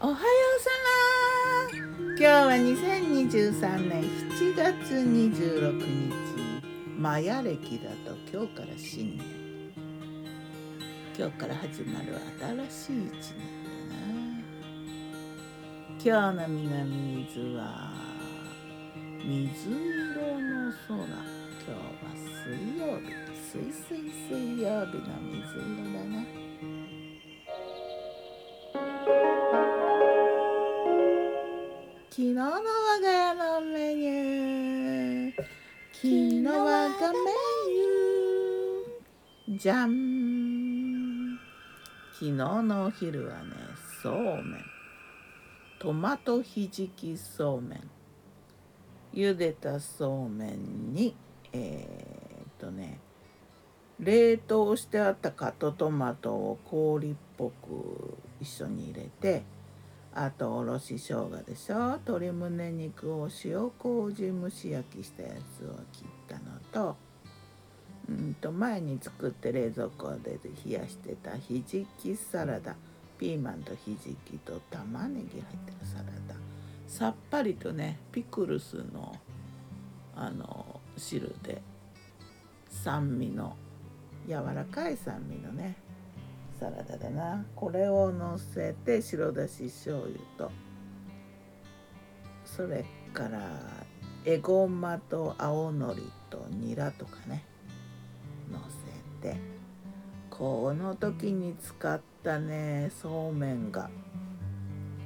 おはようさま。今日は2023年7月26日マヤ暦だと今日から新年。今日から始まる新しい一年だな。今日の南伊豆は水色の空。今日は水曜日。水水水曜日の水色だな。昨日我がメニューじゃん昨日のお昼はねそうめん。トマトひじきそうめん。茹でたそうめんにえー、っとね冷凍してあったカットトマトを氷っぽく一緒に入れてあとおろし生姜でしょ。鶏むね肉を塩麹蒸し焼きしたやつを切ったのとうんと前に作って冷蔵庫で冷やしてたひじきサラダピーマンとひじきと玉ねぎ入ってるサラダ。さっぱりとねピクルスのあの汁で酸味の柔らかい酸味のねサラダだな。これをのせて白だし醤油と。それからえごまと青のりとニラとかね。のせて。この時に使ったねそうめんが。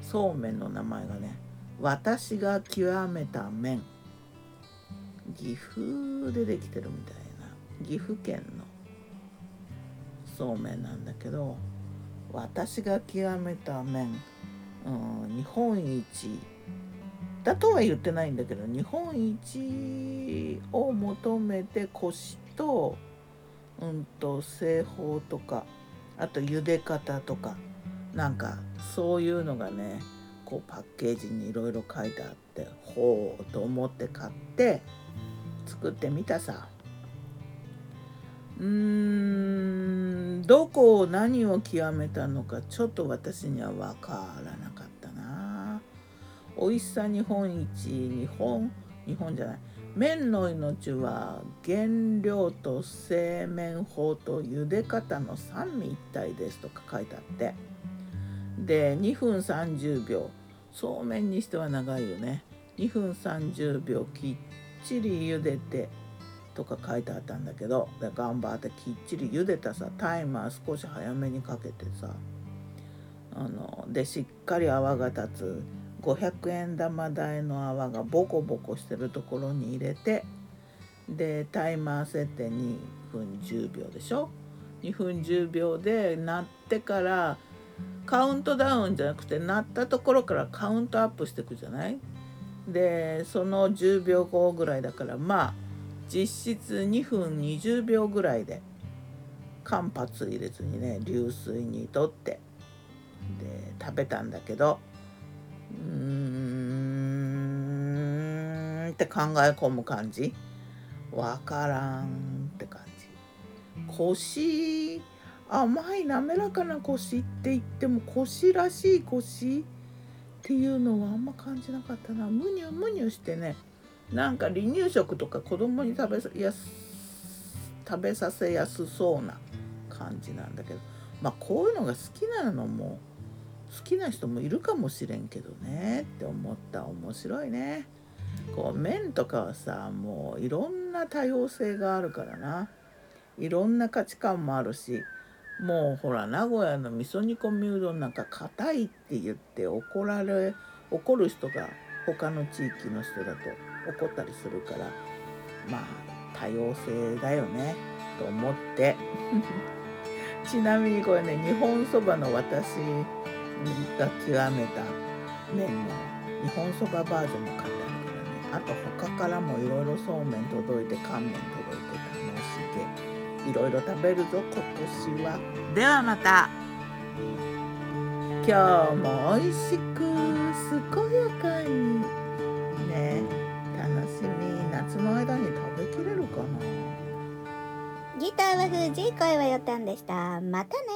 そうめんの名前がね私が極めた麺。岐阜でできてるみたいな。岐阜県のそうめんなんだけど私が極めた麺、うん、日本一だとは言ってないんだけど日本一を求めてコシと,、うんと、製法とかあと茹で方とかなんかそういうのがねこうパッケージにいろいろ書いてあってほうと思って買って作ってみたさ。うーんどこを何を極めたのかちょっと私には分からなかったな。美味しさ日本一日本日本じゃない。麺の命は原料と製麺法と茹で方の三位一体ですとか書いてあって。で2分30秒。そうめんにしては長いよね。2分30秒きっちり茹でてとか書いてあったんだけど頑張ってきっちり茹でたさタイマー少し早めにかけてさあのでしっかり泡が立つ500円玉台の泡がボコボコしてるところに入れてでタイマー設定2分10秒でしょ？2分10秒で鳴ってからカウントダウンじゃなくて鳴ったところからカウントアップしていくじゃない？でその10秒後ぐらいだからまあ実質2分20秒ぐらいで間髪入れずにね流水にとって。で食べたんだけどうーんって考え込む感じ。わからんって感じ。腰甘い滑らかな腰って言っても腰らしい腰っていうのはあんま感じなかったな。むにゅむにゅしてねなんか離乳食とか子供に食べやす食べさせやすそうな感じなんだけど。まあこういうのが好きなのも好きな人もいるかもしれんけどね。って思った。面白いね。こう麺とかはさもういろんな多様性があるから。ないろんな価値観もあるし。もうほら名古屋の味噌煮込みうどんなんか硬いって言って怒られ怒る人が他の地域の人だと。怒ったりするからまあ多様性だよねと思って。ちなみにこれね日本そばの私が極めた麺の日本そばバージョンも買ってあるからねあと他からもいろいろそうめん届いて乾麺届いて楽しげいろいろ食べるぞ今年は。ではまた。今日も美味しく健やかには藤井声はよたんでした。またね。